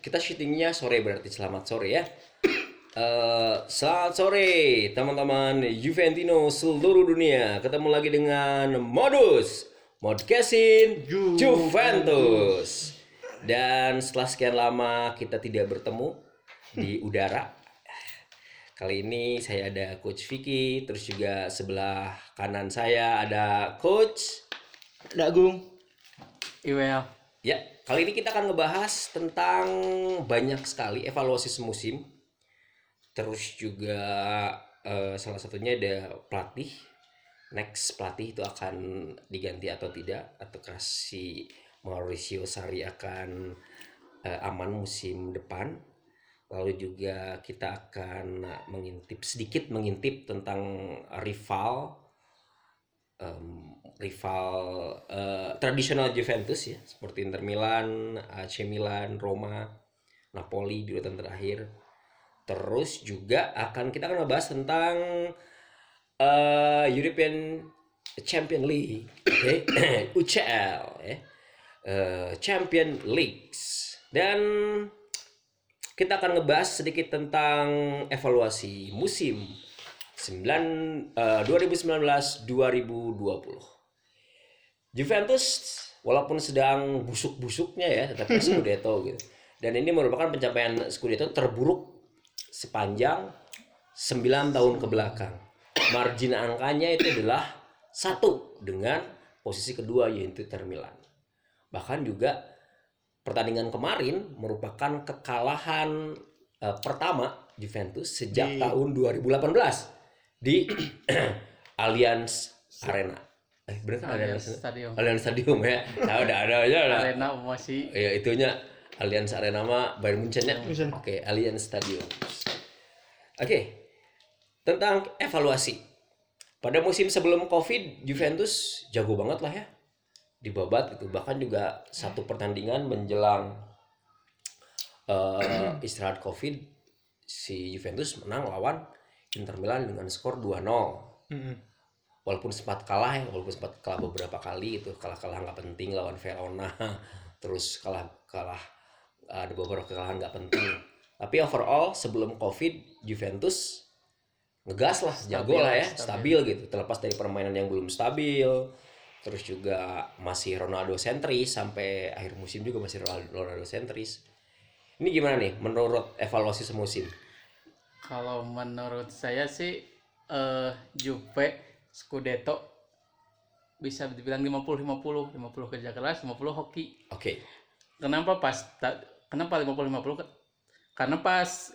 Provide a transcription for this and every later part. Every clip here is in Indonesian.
Kita syutingnya sore berarti selamat sore ya. Eh, selamat sore teman-teman Juventino seluruh dunia. Ketemu lagi dengan Modus Modcastin Juventus. Dan setelah sekian lama kita tidak bertemu di udara. Kali ini saya ada Coach Vicky, terus juga sebelah kanan saya ada Coach Dagung. Iwel. Ya, kali ini kita akan ngebahas tentang banyak sekali evaluasi semusim. Terus juga eh, salah satunya ada pelatih. Next pelatih itu akan diganti atau tidak ataukah si Mauricio Sarri akan eh, aman musim depan. Lalu juga kita akan mengintip sedikit mengintip tentang rival em, rival eh, tradisional Juventus ya seperti Inter Milan, AC Milan, Roma, Napoli di urutan terakhir. Terus juga akan kita akan membahas tentang eh, European Champion League, oke, UCL ya, Eh, Champion Leagues. Dan kita akan ngebahas sedikit tentang evaluasi musim 9 eh, 2019 2020. Juventus walaupun sedang busuk-busuknya ya tetapi Scudetto gitu. Dan ini merupakan pencapaian Scudetto terburuk sepanjang 9 tahun ke belakang. Margin angkanya itu adalah satu dengan posisi kedua yaitu Inter Milan. Bahkan juga pertandingan kemarin merupakan kekalahan eh, pertama Juventus sejak Di- tahun 2018 di Allianz Arena. Eh, bener kan Allianz Stadium. Allianz Stadium ya. Nah, udah ada aja lah. Arena masih Ya itunya Allianz Arena mah Bayern Munchen ya. Oke, Allianz Stadium. Oke. Tentang evaluasi. Pada musim sebelum Covid, Juventus jago banget lah ya. Dibabat gitu. Bahkan juga satu pertandingan menjelang eh, istirahat Covid, si Juventus menang lawan Inter Milan dengan skor 2-0 Mm-mm. walaupun sempat kalah ya walaupun sempat kalah beberapa kali itu kalah kalah nggak penting lawan Verona. Terus kalah kalah ada beberapa kekalahan nggak penting. Tapi overall sebelum covid Juventus ngegas lah jago Stabil, lah ya stabil. stabil gitu. Terlepas dari permainan yang belum stabil. Terus juga masih Ronaldo sentris sampai akhir musim juga masih Ronaldo sentris. Ini gimana nih menurut evaluasi semusim kalau menurut saya sih eh Juve Scudetto bisa dibilang 50 50 50 kerja keras 50 hoki. Oke. Kenapa pas ta- kenapa 50 50 karena pas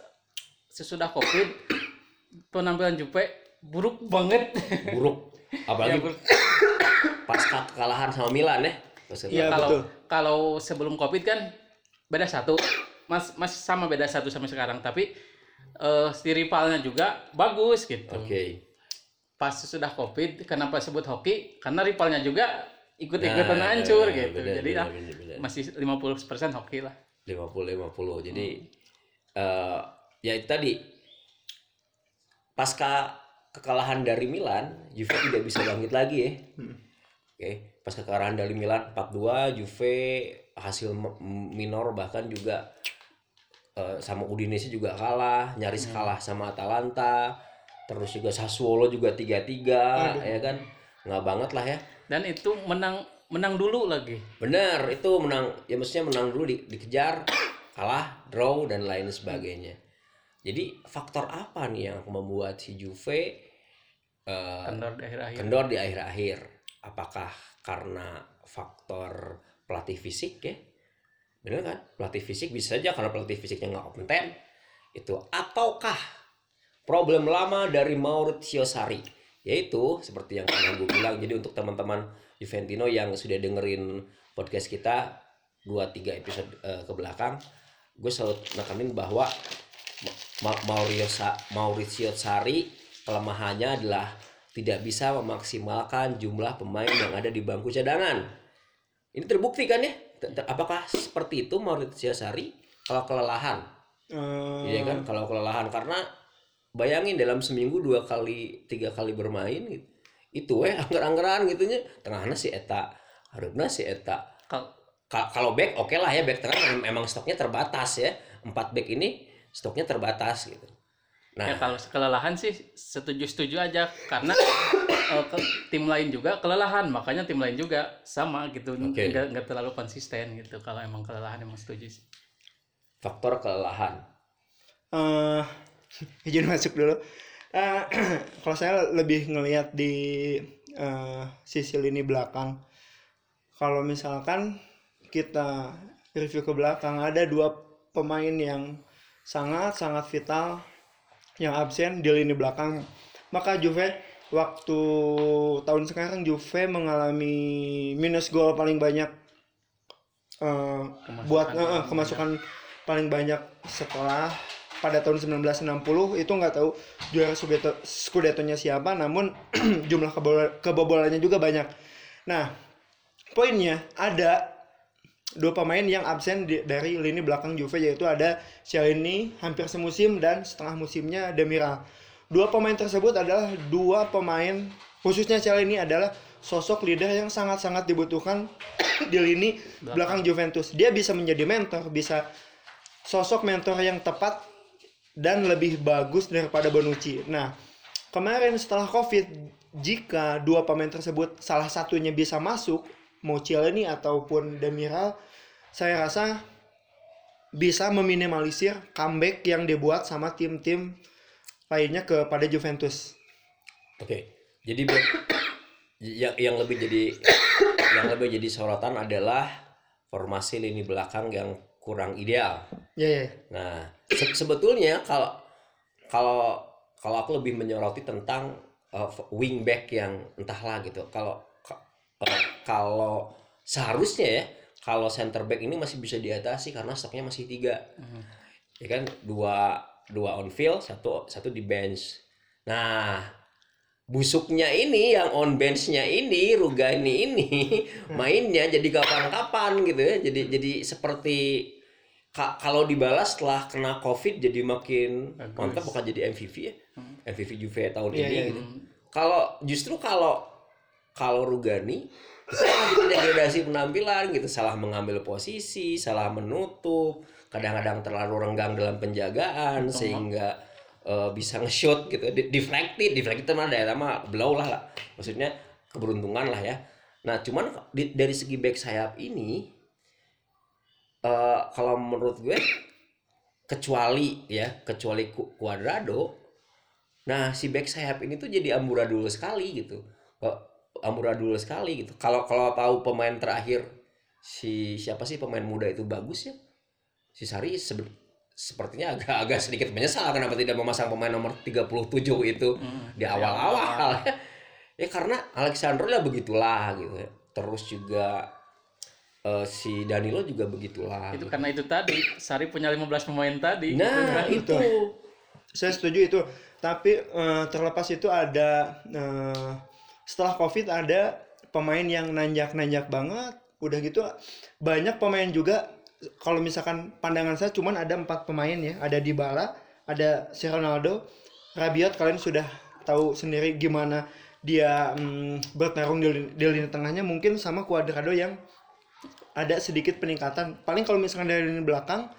sesudah covid penampilan Juve buruk banget. Buruk. Apalagi Ya, buruk. pasca kekalahan sama Milan ya Iya, kalau betul. kalau sebelum covid kan beda satu. Mas masih sama beda satu sampai sekarang. Tapi eh si rivalnya juga bagus gitu Oke. pas sudah covid kenapa sebut hoki karena rivalnya juga ikut-ikutan Nah, hancur gitu benar, jadi benar, ah, benar, benar. masih 50% hoki lah 50 50. Jadi eh ya itu tadi pasca kekalahan dari Milan, Juve tidak bisa bangkit lagi ya. Hmm. Oke, pas kekalahan dari Milan 4-2, Juve hasil minor bahkan juga eh, sama Udinese juga kalah, nyaris kalah sama Atalanta. Terus juga Sassuolo juga 3-3 ya kan. Nggak banget lah ya. dan itu menang menang dulu lagi Benar, itu menang ya maksudnya menang dulu di- dikejar, kalah, draw dan lain sebagainya. Jadi faktor apa nih yang membuat si Juve eh, kendor di akhir-akhir kendor di akhir-akhir? Apakah karena faktor pelatih fisik ya? Benar kan? Pelatih fisik bisa saja karena pelatih fisiknya nggak kompeten. Itu ataukah problem lama dari Maurizio Sarri yaitu seperti yang kemarin gue bilang jadi untuk teman-teman Juventino yang sudah dengerin podcast kita 2-3 episode eh, ke belakang gue selalu nekanin bahwa Ma- Maurizio, Maurizio Sarri kelemahannya adalah tidak bisa memaksimalkan jumlah pemain yang ada di bangku cadangan. Ini terbukti kan ya apakah seperti itu Maurizio Sarri kalau kelelahan. Eh, Iya kan? Kalau kelelahan. Karena bayangin dalam seminggu dua kali tiga kali bermain gitu. Itu eh anggar-anggaran gitunya tengahnya si eta harusnya si eta. Kal- ka- kalau back oke lah ya. Back tengah memang stoknya terbatas ya. Empat back ini stoknya terbatas gitu nah Ya kalau kelelahan sih setuju-setuju aja karena eh, ke- tim lain juga kelelahan makanya tim lain juga sama gitu Oke. nggak nggak terlalu konsisten gitu kalau emang kelelahan emang setuju sih. faktor kelelahan eh izin masuk dulu. Eh, kalau saya lebih ngelihat di eh, sisi lini belakang. Kalau misalkan kita review ke belakang ada dua pemain yang sangat sangat vital yang absen di lini belakang. Maka Juve waktu tahun sekarang Juve mengalami minus gol paling banyak eh, buat paling kemasukan paling banyak setelah pada tahun 1960 itu nggak tahu juara Scudetto Scudetto-nya siapa namun jumlah kebobol- kebobolannya juga banyak. Nah, poinnya ada dua pemain yang absen di- dari lini belakang Juve yaitu ada Cialini hampir semusim dan setengah musimnya Demiral. Dua pemain tersebut adalah dua pemain khususnya Cialini adalah sosok leader yang sangat-sangat dibutuhkan di lini belakang Juventus. Dia bisa menjadi mentor, bisa sosok mentor yang tepat dan lebih bagus daripada Bonucci. Nah, kemarin setelah Covid, jika dua pemain tersebut salah satunya bisa masuk, mau Cielini ataupun Demiral, saya rasa bisa meminimalisir comeback yang dibuat sama tim-tim lainnya kepada Juventus. oke jadi back yang yang lebih jadi yang lebih jadi sorotan adalah formasi lini belakang yang kurang ideal Ya, ya. Nah, se- sebetulnya kalau kalau kalau aku lebih menyoroti tentang uh, wingback yang entahlah gitu. Kalau ka- uh, kalau seharusnya ya kalau center back ini masih bisa diatasi karena stoknya masih tiga, ya kan dua dua on field, satu satu di bench. Nah, busuknya ini yang on benchnya ini Rugani ini mainnya jadi kapan-kapan gitu ya. Jadi jadi seperti ka- kalau dibalas setelah kena covid jadi makin Bagus. mantap bukan jadi MVP ya MVP Juve tahun Iya, ini iya, gitu. Kalau justru kalau kalau Rugani gitu degradasi penampilan gitu, salah mengambil posisi, salah menutup, kadang-kadang terlalu renggang dalam penjagaan sehingga eh, bisa nge-shoot gitu, deflected, deflected mah daerah mah belau lah, lah. Maksudnya keberuntungan lah ya. Nah, cuman di- dari segi back sayap ini eh kalau menurut gue kecuali ya kecuali Cu- Cuadrado nah si back sayap ini tuh jadi amburadul sekali gitu Amburadul sekali gitu kalau kalau tahu pemain terakhir si siapa sih pemain muda itu bagus ya si Sari sebe- sepertinya agak agak sedikit menyesal kenapa tidak memasang pemain nomor 37 itu Hmm. di awal-awal ya karena Alexandro ya begitulah gitu ya. terus juga eh, si Danilo juga begitulah Itu gitu. karena itu tadi Sari punya 15 pemain tadi. nah Gitu kan. itu Saya setuju itu. Tapi eh, terlepas itu ada eh, setelah Covid ada pemain yang nanjak-nanjak banget. Udah gitu banyak pemain juga kalau misalkan pandangan saya cuman ada empat pemain ya. Ada Dybala, ada si Ronaldo, Rabiot kalian sudah tahu sendiri gimana dia mm, bertarung di, di lini tengahnya mungkin sama Cuadrado yang ada sedikit peningkatan. Paling kalau misalkan dari lini belakang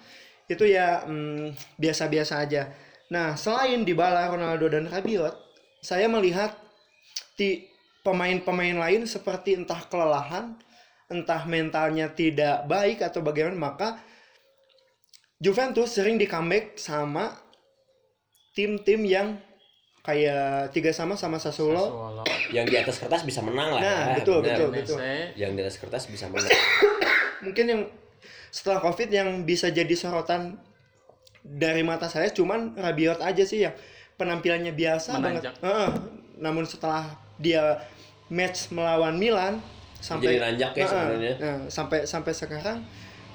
itu ya mm, biasa-biasa aja. Nah, selain Dybala, Ronaldo dan Rabiot, saya melihat di pemain-pemain lain seperti entah kelelahan, entah mentalnya tidak baik atau bagaimana, maka Juventus sering di comeback sama tim-tim yang kayak tiga sama sama Sassuolo. Sassuolo. yang di atas kertas bisa menang lah Nah, ya betul, benar. betul. Udinese. yang di atas kertas bisa menang Mungkin yang setelah Covid yang bisa jadi sorotan dari mata saya cuman Rabiot aja sih yang penampilannya biasa banget. Menanjak. Namun setelah dia match melawan Milan sampai jadi nanjak ya Heeh. sebenarnya Nah, sampai sampai sekarang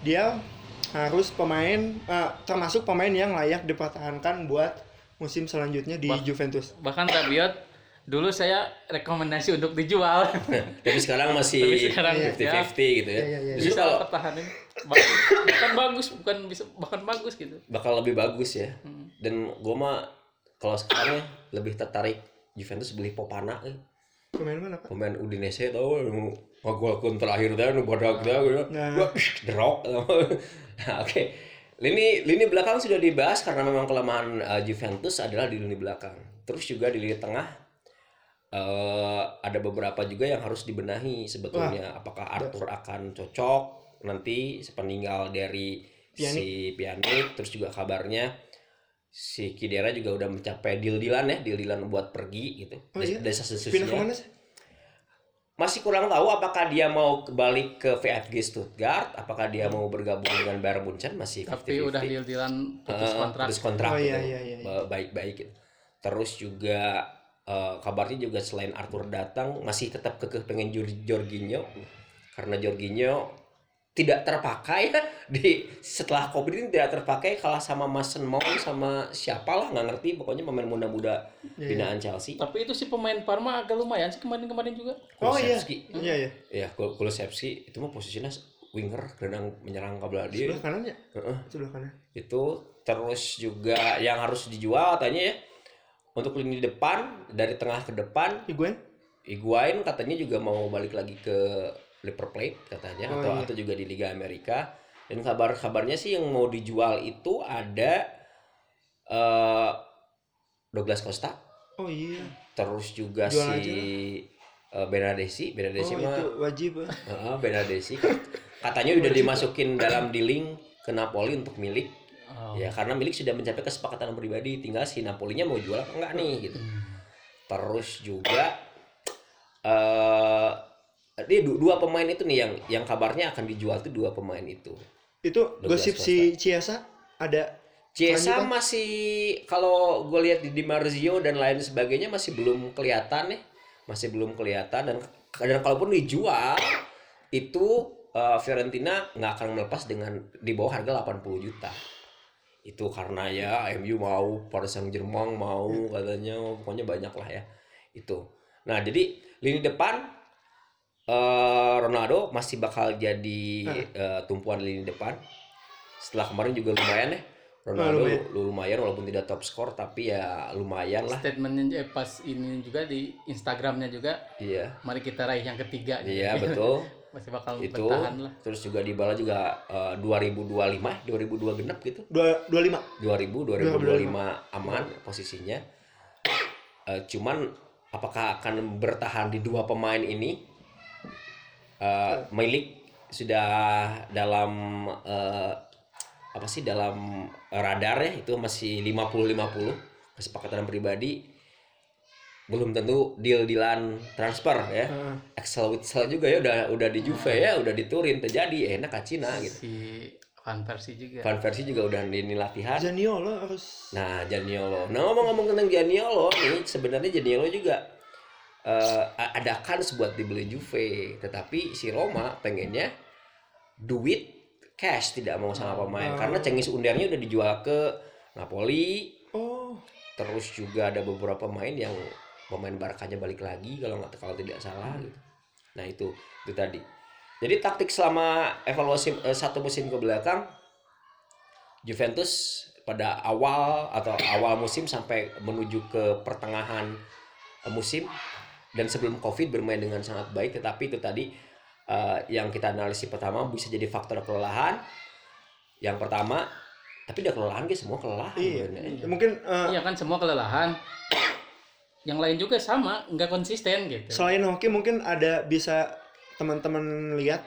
dia harus pemain eh, termasuk pemain yang layak dipertahankan buat musim selanjutnya di Bah- Juventus. Bahkan Rabiot dulu saya rekomendasi untuk dijual. tapi sekarang masih Tapi sekarang ya. 50-50 gitu ya Iya, iya, iya. bisa kalau pertahanin. Bah- Bahkan bagus, bukan bisa bahkan bagus gitu. bakal lebih bagus ya Hmm. dan gue mah kalau sekarang ya lebih tertarik Juventus beli Popana eh. Pemain mana pak? pemain Udinese tau nu ngagolkeun terakhir teh nu badak teh gitu. Nah. Wah, derok. Nah, oke. Lini lini belakang sudah dibahas karena memang kelemahan uh, Juventus adalah di lini belakang. Terus juga di lini tengah eh ada beberapa juga yang harus dibenahi sebetulnya. Apakah Arthur akan cocok nanti sepeninggal dari si Pjanic terus juga kabarnya si Kidera juga udah mencapai deal-dealan ya, deal-dealan buat pergi gitu. Oh iya? Pindah ke mana sih? masih kurang tahu apakah dia mau balik ke VfG Stuttgart, apakah dia mau bergabung dengan Bayern Munchen masih 50-50. Tapi udah deal-dealan putus kontrak. putus kontrak Oh, iya, gitu. iya, iya, iya. Ba- baik-baik gitu. Terus juga eh, kabarnya juga selain Arthur datang masih tetap kekeh pengen Jor- Jorginho karena Jorginho tidak terpakai ya di setelah Covid ini tidak terpakai kalah sama Mason Mount sama siapa lah nggak ngerti pokoknya pemain muda-muda Iya, binaan Chelsea. Tapi itu si pemain Parma agak lumayan sih kemarin-kemarin juga. Oh iya. Iya iya. Ya, Kul- Kulusevski itu mah posisinya winger gelandang menyerang ke belah dia. Sebelah kanan ya? Heeh. Sebelah kanan. Itu terus juga yang harus dijual katanya ya untuk lini depan dari tengah ke depan Higuain? Higuain katanya juga mau balik lagi ke River Plate katanya Oh, atau iya. atau juga di Liga Amerika. Dan kabar-kabarnya sih yang mau dijual itu ada eh Douglas Costa. Oh iya. terus juga Jual si aja eh, Benadesi Benadesi Oh mah itu wajib. Heeh, Benadesi katanya udah dimasukin dalam dealing ke Napoli untuk milik. Oh. ya karena milik sudah mencapai kesepakatan pribadi tinggal si Napolinya mau jual apa enggak nih gitu. Terus juga eh ini du- dua pemain itu nih yang yang kabarnya akan dijual tuh dua pemain itu. Itu gosip si Ciesa ada Ciesa Lanjutan. masih kalau gue lihat di Di Marzio dan lain sebagainya masih belum kelihatan ya masih belum kelihatan dan dan kalaupun dijual itu eh, Fiorentina nggak akan melepas dengan di bawah harga 80 juta. Itu karena ya MU mau Paris Saint Germain mau katanya pokoknya banyak lah ya. Itu. Nah jadi lini depan eh, Ronaldo masih bakal jadi eh, tumpuan lini depan setelah kemarin juga lumayan ya Ronaldo lumayan. lu- lumayan walaupun tidak top skor tapi ya lumayan lah Statementnya eh, pas ini juga di Instagramnya juga, iya mari kita raih yang ketiga. gitu. iya betul Masih bakal itu bertahan lah. terus juga Dybala juga eh, 2025 2002 genep gitu dua dua lima. 2000 2025 aman posisinya Eh, cuman apakah akan bertahan di dua pemain ini Eh, milik sudah dalam eh, apa sih dalam radar ya itu masih 50-50 kesepakatan pribadi belum tentu deal dealan transfer ya Heeh. Excel Witsel juga ya udah udah di Juve ya udah di Turin terjadi enak ke Cina gitu Si Van Persie juga. Van Persie juga udah di ini latihan Zaniolo harus Nah, Janiolo. Nah, ngomong-ngomong tentang Janiolo nih, sebenarnya Janiolo juga eh ada kans buat dibeli Juve, tetapi si Roma pengennya duit cash tidak mau sama pemain Oh. karena Cengiz Undernya udah dijual ke Napoli, Oh, terus juga ada beberapa pemain yang pemain Barkanya balik lagi kalau nggak kalau tidak salah gitu. Nah, itu itu tadi. Jadi taktik selama evaluasi eh, satu musim ke belakang Juventus pada awal atau awal musim sampai menuju ke pertengahan eh, musim dan sebelum Covid bermain dengan sangat baik tetapi itu tadi eh, yang kita analisis pertama bisa jadi faktor kelelahan. Yang pertama, tapi udah kelelahan guys, semua kelelahan. iya. sebenarnya. Mungkin eh, Iya kan semua kelelahan. Yang lain juga sama, nggak konsisten gitu. selain hoki mungkin ada bisa teman-teman lihat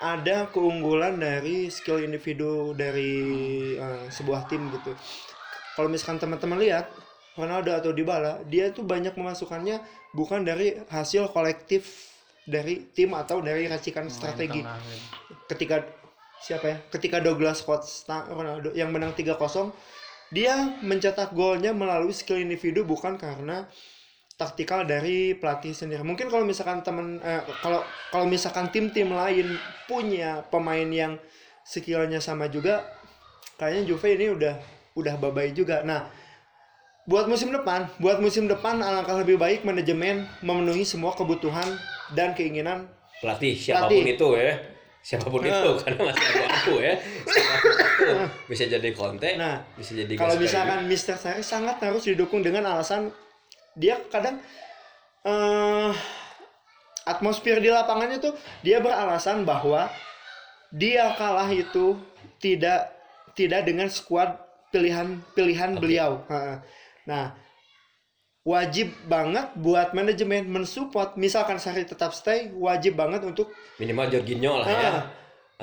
ada keunggulan dari skill individu dari eh, sebuah tim gitu. Kalau misalkan teman-teman lihat Ronaldo atau Dybala, dia tuh banyak memasukkannya bukan dari hasil kolektif dari tim atau dari racikan Main strategi. gitu. Ketika siapa ya? Ketika Douglas Costa Ronaldo yang menang 3-0, dia mencetak golnya melalui skill individu bukan karena taktikal dari pelatih sendiri. Mungkin kalau misalkan teman eh, kalau kalau misalkan tim-tim lain punya pemain yang skillnya sama juga, kayaknya Juve ini udah udah babai juga. Nah, buat musim depan, buat musim depan alangkah lebih baik manajemen memenuhi semua kebutuhan dan keinginan pelatih siapa pun Pelatih. itu ya siapa pun Nah. itu karena masih ada aku ya siapa pun itu bisa jadi konten Nah, bisa jadi kalau misalkan Mister Sari sangat harus didukung dengan alasan dia kadang eh atmosfer di lapangannya tuh dia beralasan bahwa dia kalah itu tidak tidak dengan skuad pilihan pilihan beliau. Ha. Nah, wajib banget buat manajemen mensupport misalkan Sari tetap stay, wajib banget untuk Minimal Jorginho lah ya. Ah,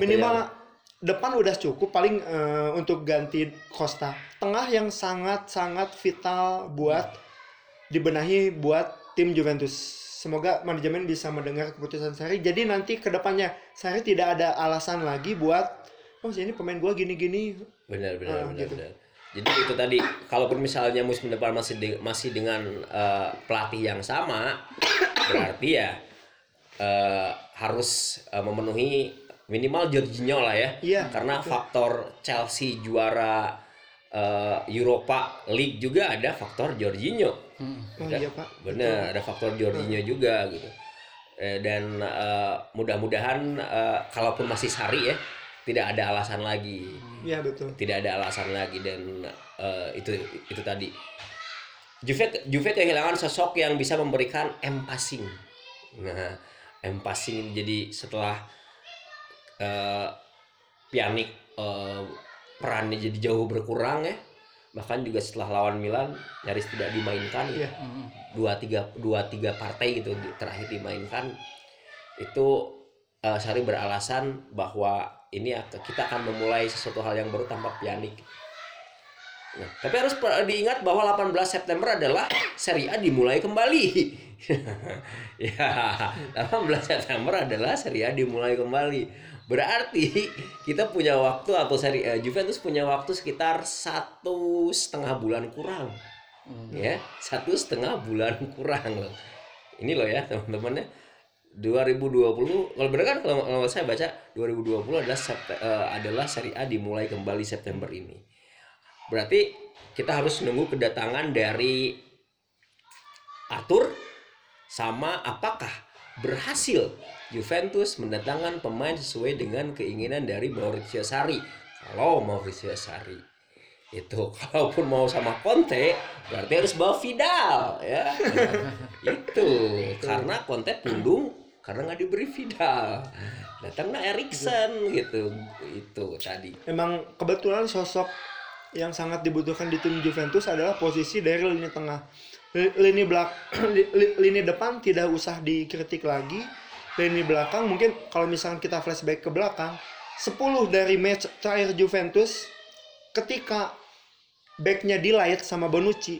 minimal yang- depan udah cukup paling eh, untuk ganti Costa. Tengah yang sangat-sangat vital buat dibenahi buat tim Juventus. Semoga manajemen bisa mendengar keputusan Sari. Jadi nanti ke depannya Sari tidak ada alasan lagi buat oh ini pemain gua gini-gini. benar benar Ah, benar gitu. benar. Jadi itu tadi kalaupun misalnya musim depan masih de- masih dengan eh, pelatih yang sama, berarti ya eh, harus eh, memenuhi minimal Jorginho lah ya. Iya, Karena faktor Chelsea juara eh, Europa League juga ada faktor Jorginho. Hmm. Oh iya, Pak. Benar, ada faktor Jorginho juga gitu. Eh, dan eh, mudah-mudahan eh, kalaupun masih Sari ya, tidak ada alasan lagi. Iya, betul. Tidak ada alasan lagi dan eh, itu itu tadi. Juve Juve kehilangan sosok yang bisa memberikan empasing. Nah, empasing jadi setelah eh Pjanic eh, perannya jadi jauh berkurang ya. Bahkan juga setelah lawan Milan nyaris tidak dimainkan Iya. Dua tiga dua tiga partai gitu di- terakhir dimainkan itu eh, Sari beralasan bahwa ini kita akan memulai sesuatu hal yang baru tanpa Pjanic. Nah, tapi harus diingat bahwa 18 September adalah Serie A dimulai kembali. ya, 18 September adalah Serie A dimulai kembali. Berarti kita punya waktu atau seri eh, Juventus punya waktu sekitar satu setengah bulan kurang Hmm. ya satu setengah bulan kurang loh ini loh ya teman-teman ya 2020 kalau benar kan kalau, kalau saya baca 2020 adalah Sept- eh, adalah A dimulai kembali September ini. Berarti kita harus nunggu kedatangan dari Arthur sama apakah berhasil Juventus mendatangkan pemain sesuai dengan keinginan dari Maurizio Sarri? Kalau Maurizio Sarri itu kalaupun mau sama Conte berarti harus bawa Vidal ya. Itu karena Conte pundung karena nggak diberi Vidal datangnya Erikson gitu itu tadi Emang kebetulan sosok yang sangat dibutuhkan di tim Juventus adalah posisi dari lini tengah. Li- Lini belak li- li- lini depan tidak usah dikritik lagi. Lini belakang mungkin kalau misalkan kita flashback ke belakang, 10 dari match terakhir Juventus ketika backnya Delight sama Bonucci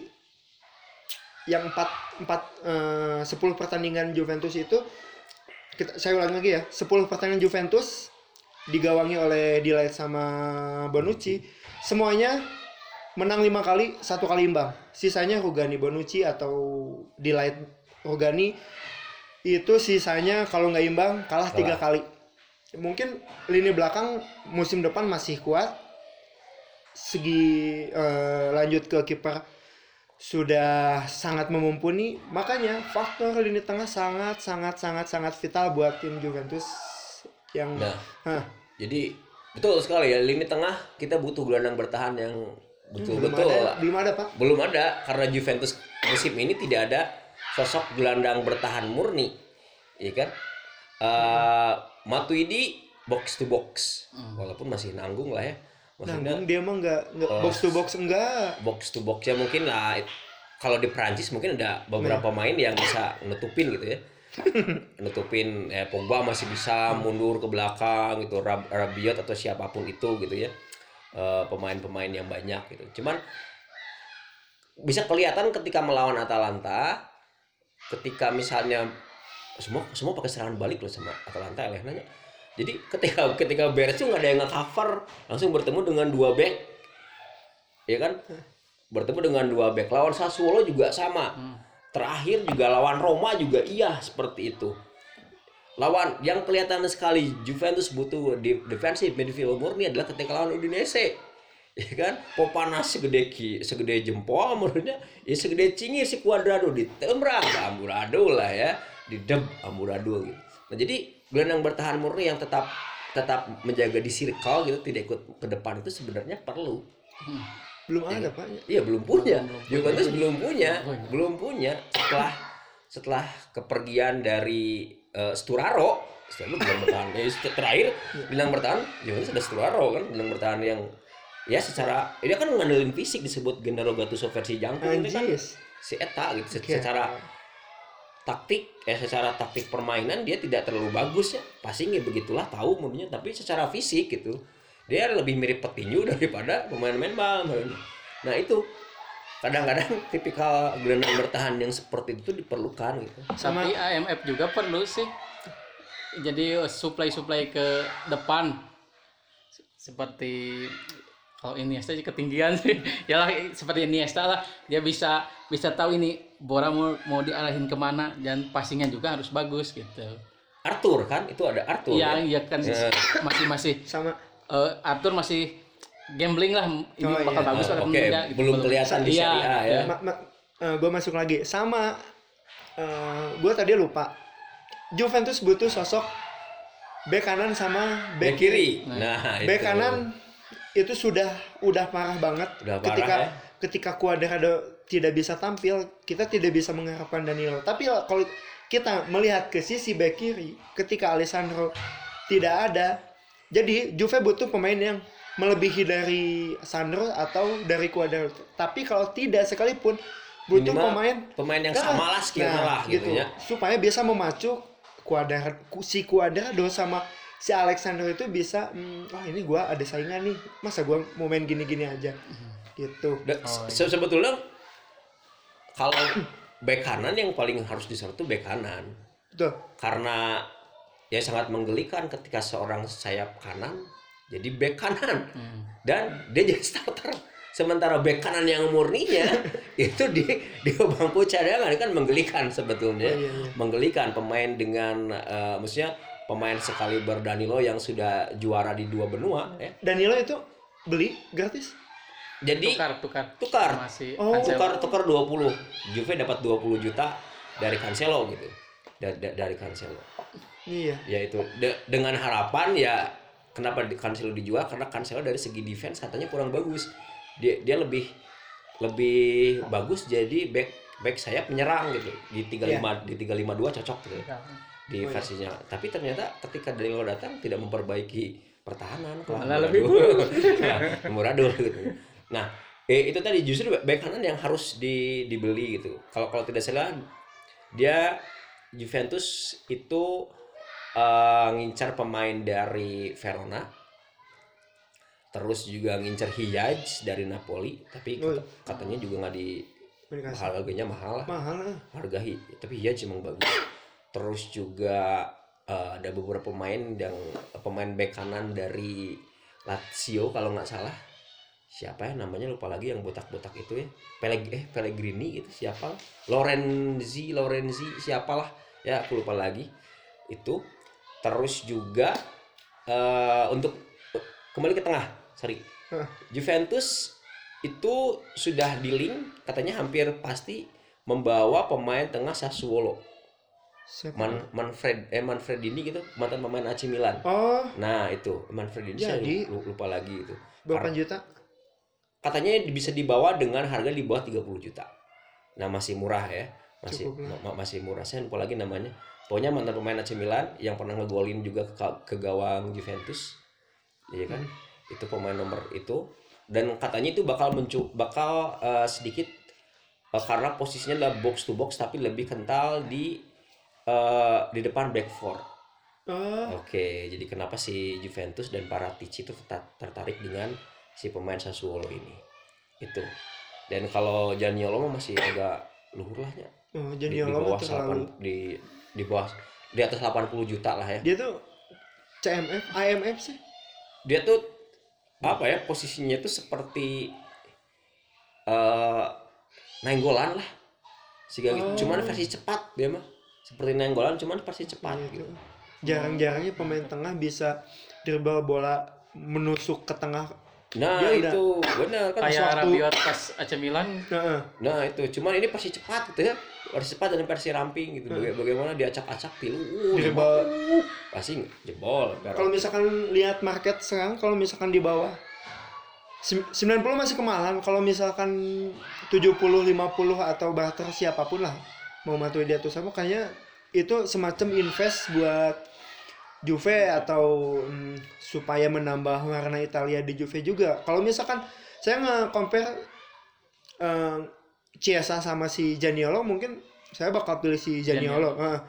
yang 4 4 10 pertandingan Juventus itu kita, saya ulangi lagi ya. 10 pertandingan Juventus digawangi oleh Delight sama Bonucci. Semuanya menang lima kali satu kali imbang. Sisanya Rugani Bonucci atau Delight Rugani itu sisanya kalau nggak imbang kalah tiga kali. Mungkin lini belakang musim depan masih kuat. Segi eh, lanjut ke kiper sudah sangat memumpuni. Makanya faktor lini tengah sangat sangat sangat sangat vital buat tim Juventus yang nah. Jadi betul sekali ya lini tengah kita butuh gelandang bertahan yang belum betul-betul ada belum ada pak. Belum ada karena Juventus musim ini tidak ada sosok gelandang bertahan murni, iya kan? Eh, Matuidi box to box, walaupun masih nanggung lah ya. Maksudnya nanggung dia mah nggak nggak box to box enggak. Box to box ya mungkin lah. Kalau di Prancis mungkin ada beberapa main yang bisa nutupin gitu ya. nutupin ya Pogba masih bisa mundur ke belakang gitu Rab- Rabiot atau siapa pun itu gitu ya. Eh, pemain-pemain yang banyak gitu. Cuman bisa kelihatan ketika melawan Atalanta ketika misalnya semua semua pakai serangan balik loh sama Atalanta ya nanya jadi ketika ketika beres tuh nggak ada yang nge-cover langsung bertemu dengan dua back. Ya kan? Bertemu dengan dua back. Lawan Sassuolo juga sama. Terakhir juga lawan Roma juga iya seperti itu. Lawan yang kelihatan sekali Juventus butuh di defensive midfield murni adalah ketika lawan Udinese. Ya kan? Popanas segede ki segede jempol menurutnya. Ya segede cingir si Cuadrado. Ditembrak Amburado lah ya. Dideb Amburado gitu. Nah jadi gelandang bertahan murni yang tetap tetap menjaga di circle gitu tidak ikut ke depan itu sebenarnya perlu. Belum ada pak. Iya belum punya. Juventus belum punya, Belum punya. belum punya. Setelah setelah kepergian dari eh, Sturaro Sturaro bilang bertahan. Eh, st- terakhir bilang bertahan Juventus ada Sturaro kan bilang bertahan yang ya secara dia kan ngandelin fisik disebut Gennaro Gattuso versi jangkung ini kan. Si Eta gitu Oke. secara taktik eh secara taktik permainan dia tidak terlalu bagus ya passing ya begitulah tahu modunya tapi secara fisik gitu dia lebih mirip petinju daripada pemain-pemain bal nah itu kadang-kadang tipikal gelandang bertahan yang seperti itu diperlukan gitu Sama- Tapi AMF juga perlu sih. Jadi eh, supply-supply ke depan Se- seperti kalau Iniesta ketinggian sih. ya lah seperti Iniesta lah. Dia bisa bisa tahu ini bola mau mau diarahin ke mana dan passingnya juga harus bagus gitu. Arthur kan itu ada Arthur Iya, ya. iya kan Ya. masih masih Sama eh, Arthur masih gambling lah ini Oh, bakal iya. bagus Oh, atau oke, enggak gitu. belum kelihatan di Iya, Serie A ya. ma- ma- gue masuk lagi sama gue tadi lupa Juventus butuh sosok bek kanan sama Bek bek kiri. Nah, bek itu. kanan itu sudah udah parah banget Udah parah, ketika ya. ketika Cuadrado tidak bisa tampil kita tidak bisa mengharapkan Danilo tapi kalau kita melihat ke sisi bek kiri ketika Alessandro tidak ada jadi Juve butuh pemain yang melebihi dari Sandro atau dari Cuadrado tapi kalau tidak sekalipun butuh Minimal pemain pemain yang Nah, sama lah skillnya nah, lah gitu, ya. Supaya bisa memacu Cuadrado si Cuadrado sama si Alexander itu bisa hmm, wah ini gua ada saingan nih. Masa gua mau main gini-gini aja? Gitu. Da- se- sebetulnya kalau bek kanan yang paling harus diserang itu bek kanan. Betul. Karena ya sangat menggelikan ketika seorang sayap kanan jadi bek kanan. Hmm. dan dia jadi starter. Sementara bek kanan yang murninya itu di di bangku cadangan kan? Menggelikan sebetulnya. Oh, iya, iya. menggelikan pemain dengan eh, maksudnya pemain sekali Danilo yang sudah juara di dua benua ya. Danilo itu beli gratis jadi tukar tukar. tukar. masih Oh, tukar tukar 20 Juve dapat 20 juta dari Cancelo gitu. Da- da- dari Cancelo. Iya. Ya itu. De- dengan harapan ya kenapa di- Cancelo dijual? Karena Cancelo dari segi defense katanya kurang bagus. Dia dia lebih lebih bagus jadi back back sayap penyerang gitu. Di 35 di 352 cocok gitu. Di Oh, iya. versinya. Tapi ternyata ketika Danilo datang tidak memperbaiki pertahanan. Malah lebih Muradul gitu nah eh, itu tadi justru back kanan yang harus di, dibeli gitu kalau kalau tidak salah dia Juventus itu eh, ngincar pemain dari Verona terus juga ngincar Hiyaj dari Napoli tapi Oh, kata- katanya juga nggak di Dikasih. harganya mahal lah mahal ah. harga hi tapi Hiyaj emang bagus terus juga eh, ada beberapa pemain yang pemain bek kanan dari Lazio kalau nggak salah siapa ya namanya lupa lagi yang botak-botak itu ya. Peleg eh Pellegrini gitu siapa? Lorenzi Lorenzi siapalah. Ya aku lupa lagi. Itu terus juga eh, untuk kembali ke tengah sorry. Juventus itu sudah di link katanya hampir pasti membawa pemain tengah Sassuolo. Siapa? Man, Manfred eh Manfredini gitu mantan pemain AC Milan. Oh. Nah itu Manfredini saya Jadi- lu- lupa lagi itu. berapa juta katanya bisa dibawa dengan harga di bawah 30 juta. Nah masih murah ya. Masih lah. ma- ma- masih murah. Saya lupa lagi namanya? Pokoknya mantan pemain AC Milan yang pernah ngegolin juga ke, ke gawang Juventus. Iya kan? Itu pemain nomor itu. Dan katanya itu bakal mencu bakal eh, sedikit eh, karena posisinya adalah box to box tapi lebih kental di eh, di depan back four. Oh. Oke, jadi kenapa si Juventus dan Paratici itu terta- tertarik dengan si pemain Sassuolo ini? Itu. Dan kalau Janiolo masih agak luhur lah ya. oh Di, jadi di bawah terlalu 8 di di bawah di atas 80 juta lah ya. dia tuh CMF IMF sih Dia tuh apa ya posisinya tuh seperti eh Nainggolan lah. Sehingga gitu. Oh. cuman versi cepat dia mah. Seperti Nainggolan cuman versi cepat Iya, gitu. jarang-jarangnya pemain tengah bisa dribble bola menusuk ke tengah Nah, Dia udah- itu benar kan kayak suatu- Rabiot pas AC Milan Heeh. Nah itu, cuman ini versi cepat gitu ya, versi cepat dan versi ramping gitu. Baga- Bagaimana diacak-acak pilu, uh, uh, pasti jebol. Kalau misalkan lihat market sekarang, kalau misalkan di bawah sem- 90 masih kemahalan. Kalau misalkan 70, 50 atau barter siapa pun lah, mau Matuidi atau sama kayaknya itu semacam invest buat Juve atau mm, supaya menambah warna Italia di Juve juga. Kalau misalkan saya nge-compare eh, Chiesa sama si Janiolo mungkin saya bakal pilih si Janiolo. Eh,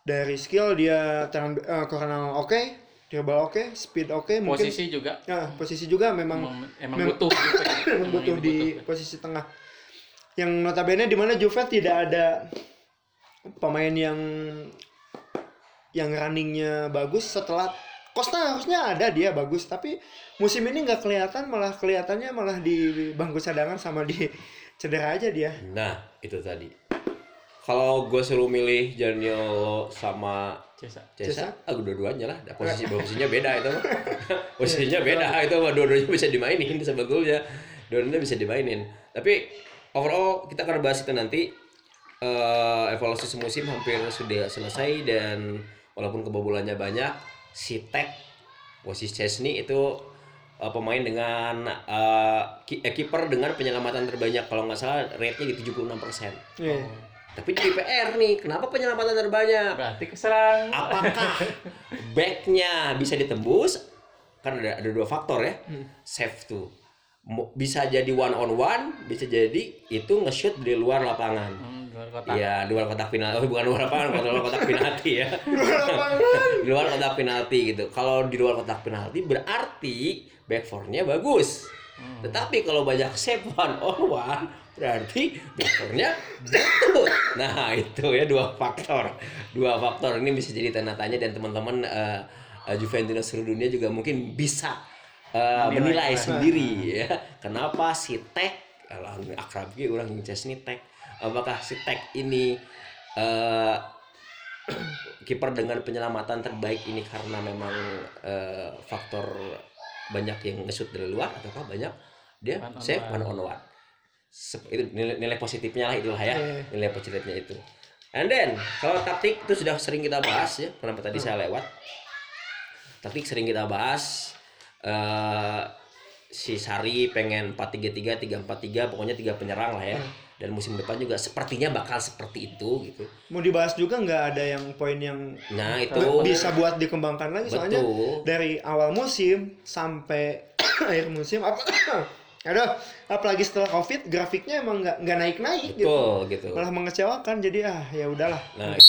dari skill dia tangan eh, corner oke, dribble oke, speed oke, mungkin posisi juga Nah, posisi juga memang emang, emang mem- butuh gitu. memang butuh di posisi tengah. Yang notabene di mana Juve tidak ada pemain yang yang runningnya bagus setelah Costa harusnya ada dia bagus tapi musim ini nggak kelihatan malah kelihatannya malah di bangku cadangan sama di cedera aja dia. Nah, itu tadi. Kalau gue selalu milih Janiolo sama Cesa. Cesa, ah dua-duanya lah. Posisi posisinya beda itu mah. posisinya beda itu mah dua-duanya bisa dimainin sebetulnya. Dua-duanya bisa dimainin. Tapi overall kita akan bahas itu nanti. Eh, evaluasi semusim hampir sudah selesai dan walaupun kebobolannya banyak, si Tek posisi Chesney itu eh, pemain dengan eh, kiper dengan penyelamatan terbanyak kalau nggak salah rate-nya di 76%. Iya. Tapi jadi PR nih, kenapa penyelamatan terbanyak? Berarti keserang. apakah backnya bisa ditembus kan ada ada dua faktor ya save tuh bisa jadi one on one bisa jadi itu nge-shoot di luar lapangan Hmm, luar kotak. Iya di luar kotak penalti. Oh, bukan luar lapangan di luar kotak penalti ya. Di luar kotak penalti gitu. Kalau di luar kotak penalti berarti back four-nya bagus tetapi kalau banyak save one on one berarti back four-nya butut. nah itu ya dua faktor. Dua faktor ini bisa jadi tanda tanya dan teman-teman eh, Juventus seluruh dunia juga mungkin bisa eh, menilai. sendiri ya. Kenapa si Tek akrab urang jeung Chesney Tek apakah si Tek ini eh kiper dengan penyelamatan terbaik ini karena memang eh, faktor banyak yang nge-shoot dari luar ataukah banyak? Dia One on save one. on one. Itu nilai, nilai positifnya lah itulah ya. Iya. nilai positifnya itu. And then kalau taktik itu sudah sering kita bahas ya. Kenapa tadi saya lewat? Taktik sering kita bahas. Eh si Sari pengen 4-3-3, 3-4-3, pokoknya tiga penyerang lah ya. Dan musim depan juga sepertinya bakal seperti itu gitu. Mau dibahas juga nggak ada yang poin yang Nah, itu bisa buat dikembangkan lagi soalnya betul. dari awal musim sampai akhir musim apa aduh apalagi setelah covid grafiknya emang nggak nggak naik naik gitu Betul gitu. malah mengecewakan jadi ah ya udahlah Nah,